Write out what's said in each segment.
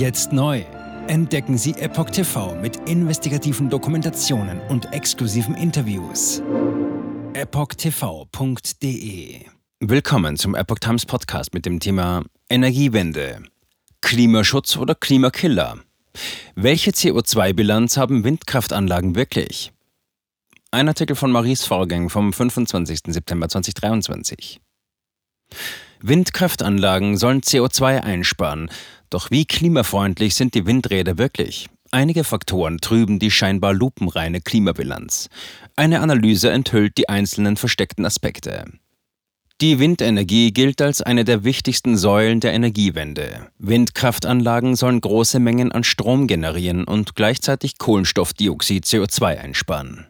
Jetzt neu. Entdecken Sie Epoch TV mit investigativen Dokumentationen und exklusiven Interviews. EpochTV.de Willkommen zum Epoch Times Podcast mit dem Thema Energiewende. Klimaschutz oder Klimakiller? Welche CO2-Bilanz haben Windkraftanlagen wirklich? Ein Artikel von Maries Vorgang vom 25. September 2023. Windkraftanlagen sollen CO2 einsparen, doch wie klimafreundlich sind die Windräder wirklich? Einige Faktoren trüben die scheinbar lupenreine Klimabilanz. Eine Analyse enthüllt die einzelnen versteckten Aspekte. Die Windenergie gilt als eine der wichtigsten Säulen der Energiewende. Windkraftanlagen sollen große Mengen an Strom generieren und gleichzeitig Kohlenstoffdioxid CO2 einsparen.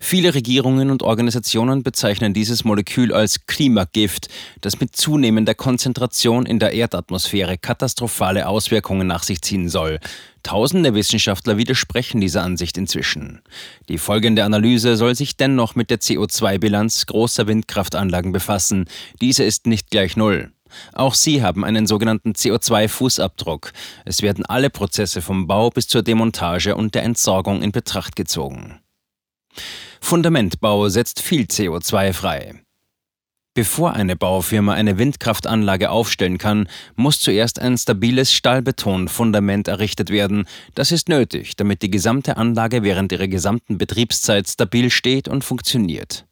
Viele Regierungen und Organisationen bezeichnen dieses Molekül als Klimagift, das mit zunehmender Konzentration in der Erdatmosphäre katastrophale Auswirkungen nach sich ziehen soll. Tausende Wissenschaftler widersprechen dieser Ansicht inzwischen. Die folgende Analyse soll sich dennoch mit der CO2-Bilanz großer Windkraftanlagen befassen. Diese ist nicht gleich Null. Auch sie haben einen sogenannten CO2-Fußabdruck. Es werden alle Prozesse vom Bau bis zur Demontage und der Entsorgung in Betracht gezogen. Fundamentbau setzt viel CO2 frei. Bevor eine Baufirma eine Windkraftanlage aufstellen kann, muss zuerst ein stabiles Stahlbetonfundament errichtet werden. Das ist nötig, damit die gesamte Anlage während ihrer gesamten Betriebszeit stabil steht und funktioniert.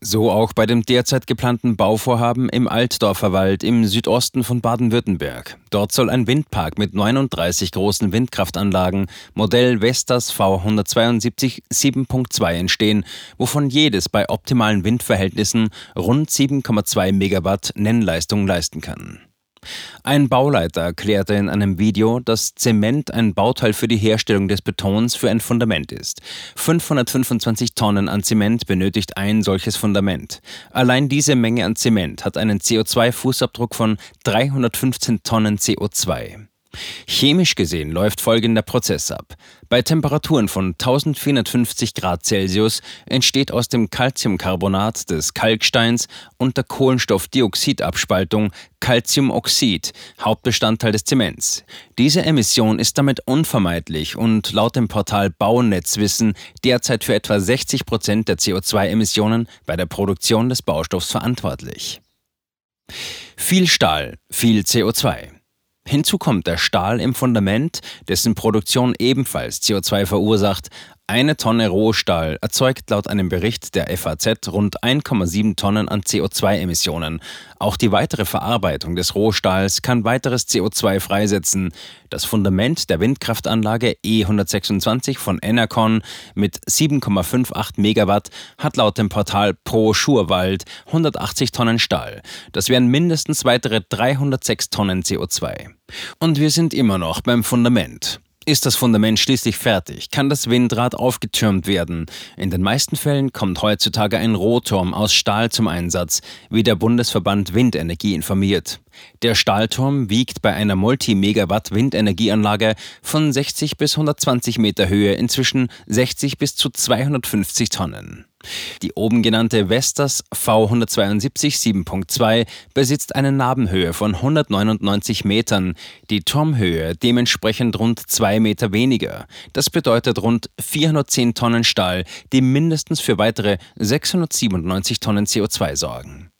So auch bei dem derzeit geplanten Bauvorhaben im Altdorfer Wald im Südosten von Baden-Württemberg. Dort soll ein Windpark mit 39 großen Windkraftanlagen Modell Vestas V172 7.2 entstehen, wovon jedes bei optimalen Windverhältnissen rund 7,2 Megawatt Nennleistung leisten kann. Ein Bauleiter erklärte in einem Video, dass Zement ein Bauteil für die Herstellung des Betons für ein Fundament ist. 525 Tonnen an Zement benötigt ein solches Fundament. Allein diese Menge an Zement hat einen CO2-Fußabdruck von 315 Tonnen CO2. Chemisch gesehen läuft folgender Prozess ab. Bei Temperaturen von 1450 Grad Celsius entsteht aus dem Calciumcarbonat des Kalksteins unter Kohlenstoffdioxidabspaltung Calciumoxid, Hauptbestandteil des Zements. Diese Emission ist damit unvermeidlich und laut dem Portal Baunetzwissen derzeit für etwa 60 Prozent der CO2-Emissionen bei der Produktion des Baustoffs verantwortlich. Viel Stahl, viel CO2. Hinzu kommt der Stahl im Fundament, dessen Produktion ebenfalls CO2 verursacht, eine Tonne Rohstahl erzeugt laut einem Bericht der FAZ rund 1,7 Tonnen an CO2-Emissionen. Auch die weitere Verarbeitung des Rohstahls kann weiteres CO2 freisetzen. Das Fundament der Windkraftanlage E126 von Enercon mit 7,58 Megawatt hat laut dem Portal Pro Schurwald 180 Tonnen Stahl. Das wären mindestens weitere 306 Tonnen CO2. Und wir sind immer noch beim Fundament. Ist das Fundament schließlich fertig, kann das Windrad aufgetürmt werden. In den meisten Fällen kommt heutzutage ein Rohturm aus Stahl zum Einsatz, wie der Bundesverband Windenergie informiert. Der Stahlturm wiegt bei einer Multi-Megawatt Windenergieanlage von 60 bis 120 Meter Höhe inzwischen 60 bis zu 250 Tonnen. Die oben genannte Vestas V172 7.2 besitzt eine Nabenhöhe von 199 Metern, die Turmhöhe dementsprechend rund 2 Meter weniger. Das bedeutet rund 410 Tonnen Stahl, die mindestens für weitere 697 Tonnen CO2 sorgen.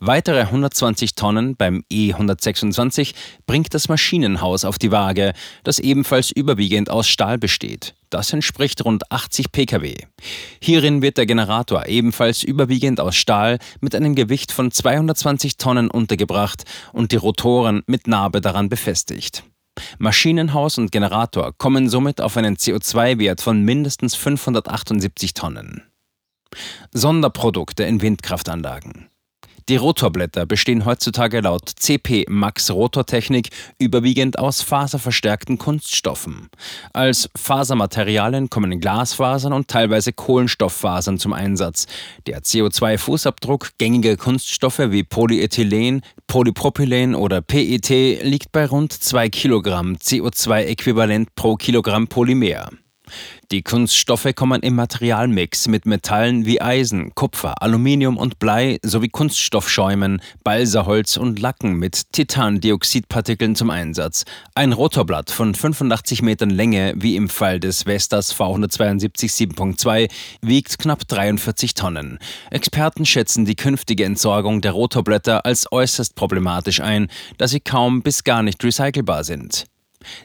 Weitere 120 Tonnen beim E126 bringt das Maschinenhaus auf die Waage, das ebenfalls überwiegend aus Stahl besteht. Das entspricht rund 80 Pkw. Hierin wird der Generator ebenfalls überwiegend aus Stahl mit einem Gewicht von 220 Tonnen untergebracht und die Rotoren mit Narbe daran befestigt. Maschinenhaus und Generator kommen somit auf einen CO2-Wert von mindestens 578 Tonnen. Sonderprodukte in Windkraftanlagen. Die Rotorblätter bestehen heutzutage laut CP Max Rotortechnik überwiegend aus faserverstärkten Kunststoffen. Als Fasermaterialien kommen Glasfasern und teilweise Kohlenstofffasern zum Einsatz. Der CO2-Fußabdruck gängiger Kunststoffe wie Polyethylen, Polypropylen oder PET liegt bei rund 2 Kilogramm CO2-Äquivalent pro Kilogramm Polymer. Die Kunststoffe kommen im Materialmix mit Metallen wie Eisen, Kupfer, Aluminium und Blei sowie Kunststoffschäumen, Balsaholz und Lacken mit Titandioxidpartikeln zum Einsatz. Ein Rotorblatt von 85 Metern Länge, wie im Fall des Vestas V172 7.2, wiegt knapp 43 Tonnen. Experten schätzen die künftige Entsorgung der Rotorblätter als äußerst problematisch ein, da sie kaum bis gar nicht recycelbar sind.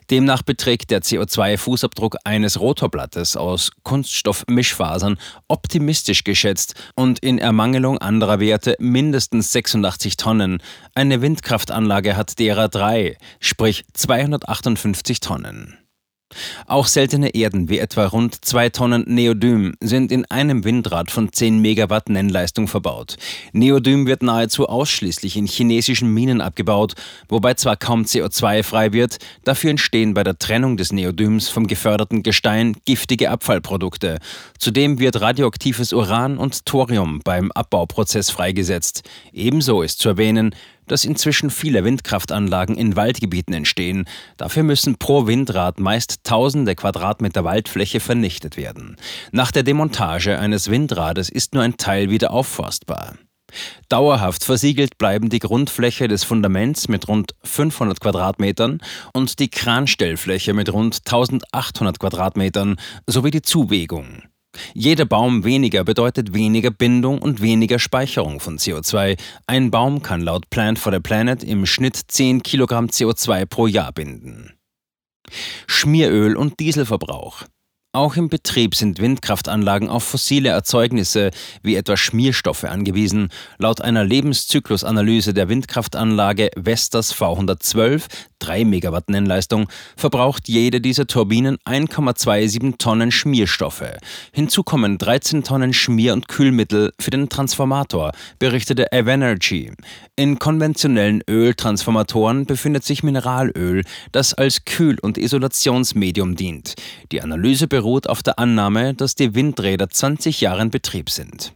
Demnach beträgt der CO2-Fußabdruck eines Rotorblattes aus Kunststoffmischfasern optimistisch geschätzt und in Ermangelung anderer Werte mindestens 86 Tonnen. Eine Windkraftanlage hat derer drei, sprich 258 Tonnen. Auch seltene Erden wie etwa rund 2 Tonnen Neodym sind in einem Windrad von 10 Megawatt Nennleistung verbaut. Neodym wird nahezu ausschließlich in chinesischen Minen abgebaut, wobei zwar kaum CO2 frei wird, dafür entstehen bei der Trennung des Neodyms vom geförderten Gestein giftige Abfallprodukte. Zudem wird radioaktives Uran und Thorium beim Abbauprozess freigesetzt. Ebenso ist zu erwähnen, dass inzwischen viele Windkraftanlagen in Waldgebieten entstehen. Dafür müssen pro Windrad meist tausende Quadratmeter Waldfläche vernichtet werden. Nach der Demontage eines Windrades ist nur ein Teil wieder aufforstbar. Dauerhaft versiegelt bleiben die Grundfläche des Fundaments mit rund 500 Quadratmetern und die Kranstellfläche mit rund 1800 Quadratmetern sowie die Zuwegung. Jeder Baum weniger bedeutet weniger Bindung und weniger Speicherung von CO2. Ein Baum kann laut Plant for the Planet im Schnitt 10 Kilogramm CO2 pro Jahr binden. Schmieröl und Dieselverbrauch. Auch im Betrieb sind Windkraftanlagen auf fossile Erzeugnisse wie etwa Schmierstoffe angewiesen. Laut einer Lebenszyklusanalyse der Windkraftanlage Vestas V112, 3 Megawatt Nennleistung, verbraucht jede dieser Turbinen 1,27 Tonnen Schmierstoffe. Hinzu kommen 13 Tonnen Schmier- und Kühlmittel für den Transformator, berichtete Avenergy. In konventionellen Öltransformatoren befindet sich Mineralöl, das als Kühl- und Isolationsmedium dient. Die Analyse beruht auf der Annahme, dass die Windräder 20 Jahre in Betrieb sind.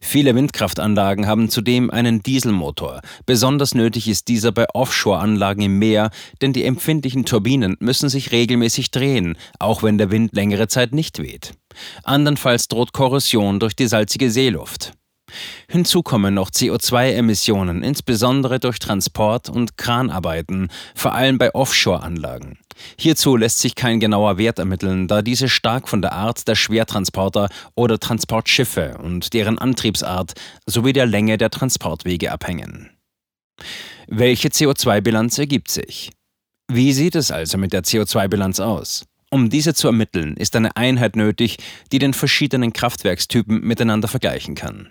Viele Windkraftanlagen haben zudem einen Dieselmotor. Besonders nötig ist dieser bei Offshore-Anlagen im Meer, denn die empfindlichen Turbinen müssen sich regelmäßig drehen, auch wenn der Wind längere Zeit nicht weht. Andernfalls droht Korrosion durch die salzige Seeluft. Hinzu kommen noch CO2-Emissionen, insbesondere durch Transport- und Kranarbeiten, vor allem bei Offshore-Anlagen. Hierzu lässt sich kein genauer Wert ermitteln, da diese stark von der Art der Schwertransporter oder Transportschiffe und deren Antriebsart sowie der Länge der Transportwege abhängen. Welche CO2-Bilanz ergibt sich? Wie sieht es also mit der CO2-Bilanz aus? Um diese zu ermitteln, ist eine Einheit nötig, die den verschiedenen Kraftwerkstypen miteinander vergleichen kann.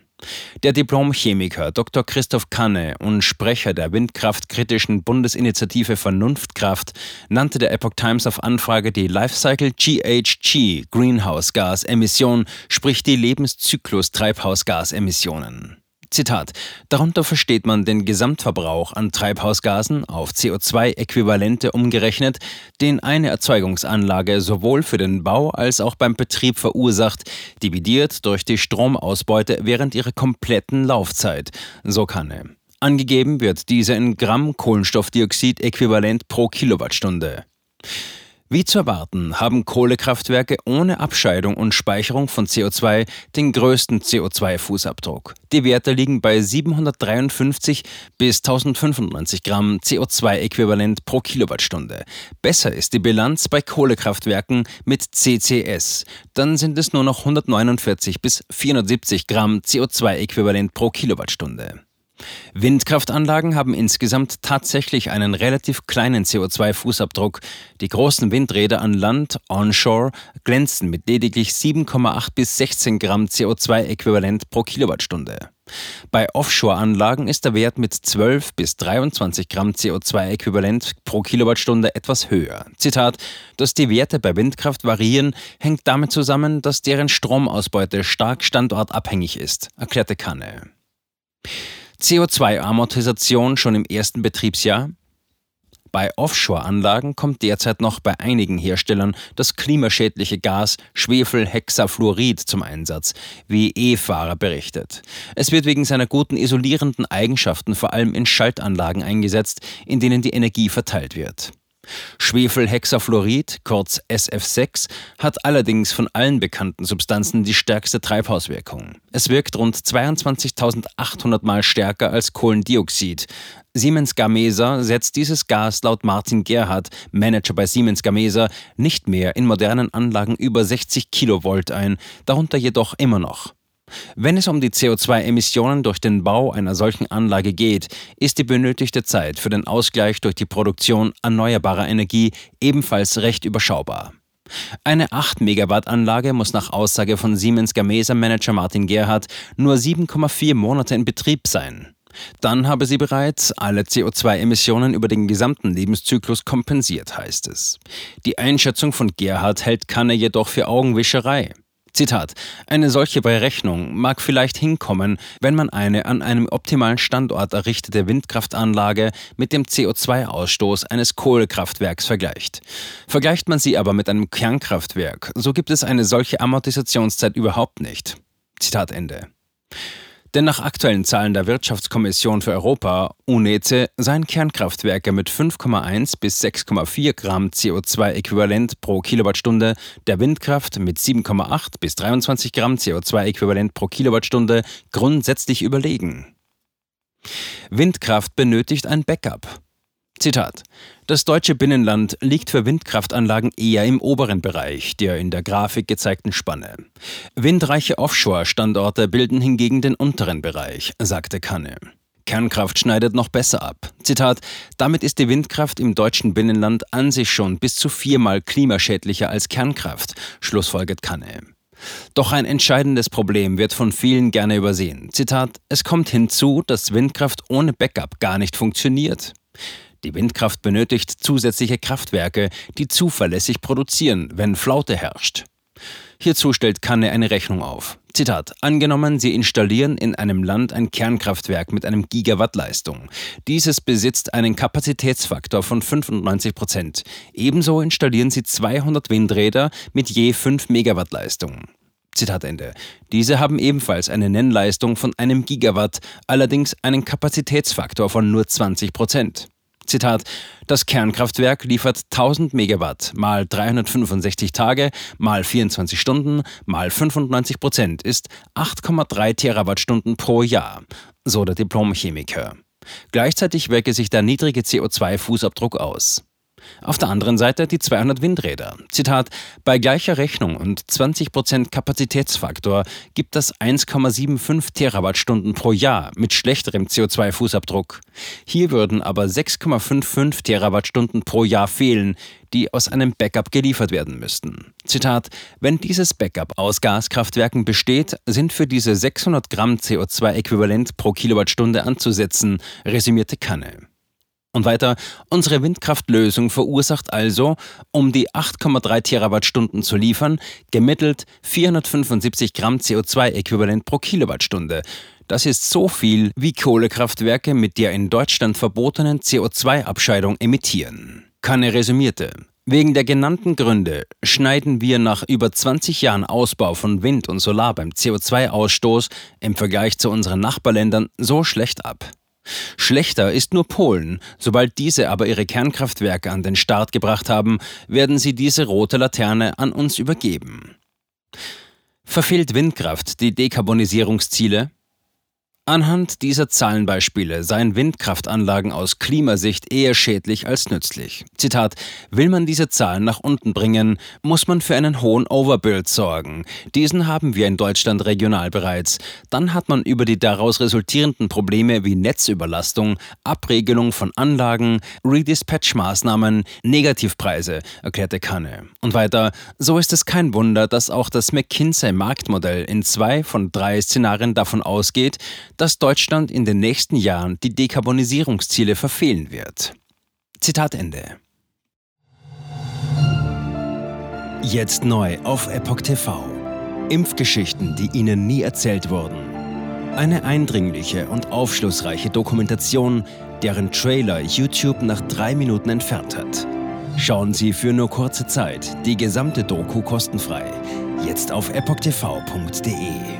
Der Diplomchemiker Dr. Christoph Kanne und Sprecher der windkraftkritischen Bundesinitiative Vernunftkraft nannte der Epoch Times auf Anfrage die Lifecycle GHG Greenhouse Gas Emission, sprich die Lebenszyklus Treibhausgasemissionen. Zitat. Darunter versteht man den Gesamtverbrauch an Treibhausgasen auf CO2-Äquivalente umgerechnet, den eine Erzeugungsanlage sowohl für den Bau als auch beim Betrieb verursacht, dividiert durch die Stromausbeute während ihrer kompletten Laufzeit. So kann er. Angegeben wird diese in Gramm Kohlenstoffdioxid-Äquivalent pro Kilowattstunde. Wie zu erwarten, haben Kohlekraftwerke ohne Abscheidung und Speicherung von CO2 den größten CO2-Fußabdruck. Die Werte liegen bei 753 bis 1095 Gramm CO2-Äquivalent pro Kilowattstunde. Besser ist die Bilanz bei Kohlekraftwerken mit CCS. Dann sind es nur noch 149 bis 470 Gramm CO2-Äquivalent pro Kilowattstunde. Windkraftanlagen haben insgesamt tatsächlich einen relativ kleinen CO2-Fußabdruck. Die großen Windräder an Land, onshore, glänzen mit lediglich 7,8 bis 16 Gramm CO2-Äquivalent pro Kilowattstunde. Bei Offshore-Anlagen ist der Wert mit 12 bis 23 Gramm CO2-Äquivalent pro Kilowattstunde etwas höher. Zitat: Dass die Werte bei Windkraft variieren, hängt damit zusammen, dass deren Stromausbeute stark standortabhängig ist, erklärte Kanne. CO2-Amortisation schon im ersten Betriebsjahr? Bei Offshore-Anlagen kommt derzeit noch bei einigen Herstellern das klimaschädliche Gas Schwefelhexafluorid zum Einsatz, wie E-Fahrer berichtet. Es wird wegen seiner guten isolierenden Eigenschaften vor allem in Schaltanlagen eingesetzt, in denen die Energie verteilt wird. Schwefelhexafluorid, kurz SF6, hat allerdings von allen bekannten Substanzen die stärkste Treibhauswirkung. Es wirkt rund 22.800 Mal stärker als Kohlendioxid. Siemens Gamesa setzt dieses Gas laut Martin Gerhardt, Manager bei Siemens Gamesa, nicht mehr in modernen Anlagen über 60 Kilovolt ein, darunter jedoch immer noch. Wenn es um die CO2-Emissionen durch den Bau einer solchen Anlage geht, ist die benötigte Zeit für den Ausgleich durch die Produktion erneuerbarer Energie ebenfalls recht überschaubar. Eine 8 Megawatt Anlage muss nach Aussage von Siemens Gamesa Manager Martin Gerhardt nur 7,4 Monate in Betrieb sein. Dann habe sie bereits alle CO2-Emissionen über den gesamten Lebenszyklus kompensiert, heißt es. Die Einschätzung von Gerhard hält Kanne jedoch für Augenwischerei. Zitat: Eine solche Berechnung mag vielleicht hinkommen, wenn man eine an einem optimalen Standort errichtete Windkraftanlage mit dem CO2-Ausstoß eines Kohlekraftwerks vergleicht. Vergleicht man sie aber mit einem Kernkraftwerk, so gibt es eine solche Amortisationszeit überhaupt nicht. Zitat Ende. Denn nach aktuellen Zahlen der Wirtschaftskommission für Europa, UNECE, seien Kernkraftwerke mit 5,1 bis 6,4 Gramm CO2-Äquivalent pro Kilowattstunde, der Windkraft mit 7,8 bis 23 Gramm CO2-Äquivalent pro Kilowattstunde grundsätzlich überlegen. Windkraft benötigt ein Backup. Zitat. Das deutsche Binnenland liegt für Windkraftanlagen eher im oberen Bereich der in der Grafik gezeigten Spanne. Windreiche Offshore-Standorte bilden hingegen den unteren Bereich, sagte Kanne. Kernkraft schneidet noch besser ab. Zitat: Damit ist die Windkraft im deutschen Binnenland an sich schon bis zu viermal klimaschädlicher als Kernkraft, schlussfolgert Kanne. Doch ein entscheidendes Problem wird von vielen gerne übersehen. Zitat: Es kommt hinzu, dass Windkraft ohne Backup gar nicht funktioniert. Die Windkraft benötigt zusätzliche Kraftwerke, die zuverlässig produzieren, wenn Flaute herrscht. Hierzu stellt Kanne eine Rechnung auf. Zitat: Angenommen, Sie installieren in einem Land ein Kernkraftwerk mit einem Gigawatt Leistung. Dieses besitzt einen Kapazitätsfaktor von 95 Prozent. Ebenso installieren Sie 200 Windräder mit je 5 Megawatt Leistung. Zitat Ende. Diese haben ebenfalls eine Nennleistung von einem Gigawatt, allerdings einen Kapazitätsfaktor von nur 20 Prozent. Zitat, das Kernkraftwerk liefert 1000 Megawatt mal 365 Tage mal 24 Stunden mal 95 Prozent ist 8,3 Terawattstunden pro Jahr, so der Diplomchemiker. Gleichzeitig wirke sich der niedrige CO2-Fußabdruck aus. Auf der anderen Seite die 200 Windräder. Zitat: Bei gleicher Rechnung und 20% Kapazitätsfaktor gibt das 1,75 Terawattstunden pro Jahr mit schlechterem CO2-Fußabdruck. Hier würden aber 6,55 Terawattstunden pro Jahr fehlen, die aus einem Backup geliefert werden müssten. Zitat: Wenn dieses Backup aus Gaskraftwerken besteht, sind für diese 600 Gramm CO2-Äquivalent pro Kilowattstunde anzusetzen, resümierte Kanne. Und weiter, unsere Windkraftlösung verursacht also, um die 8,3 Terawattstunden zu liefern, gemittelt 475 Gramm CO2-Äquivalent pro Kilowattstunde. Das ist so viel, wie Kohlekraftwerke mit der in Deutschland verbotenen CO2-Abscheidung emittieren. Kanne resümierte. Wegen der genannten Gründe schneiden wir nach über 20 Jahren Ausbau von Wind und Solar beim CO2-Ausstoß im Vergleich zu unseren Nachbarländern so schlecht ab. Schlechter ist nur Polen. Sobald diese aber ihre Kernkraftwerke an den Start gebracht haben, werden sie diese rote Laterne an uns übergeben. Verfehlt Windkraft die Dekarbonisierungsziele? Anhand dieser Zahlenbeispiele seien Windkraftanlagen aus Klimasicht eher schädlich als nützlich. Zitat: Will man diese Zahlen nach unten bringen, muss man für einen hohen Overbuild sorgen. Diesen haben wir in Deutschland regional bereits. Dann hat man über die daraus resultierenden Probleme wie Netzüberlastung, Abregelung von Anlagen, Redispatch-Maßnahmen, Negativpreise, erklärte Kanne. Und weiter: So ist es kein Wunder, dass auch das McKinsey-Marktmodell in zwei von drei Szenarien davon ausgeht, dass Deutschland in den nächsten Jahren die Dekarbonisierungsziele verfehlen wird. Zitat Ende. Jetzt neu auf Epoch TV. Impfgeschichten, die Ihnen nie erzählt wurden. Eine eindringliche und aufschlussreiche Dokumentation, deren Trailer YouTube nach drei Minuten entfernt hat. Schauen Sie für nur kurze Zeit die gesamte Doku kostenfrei. Jetzt auf epochtv.de.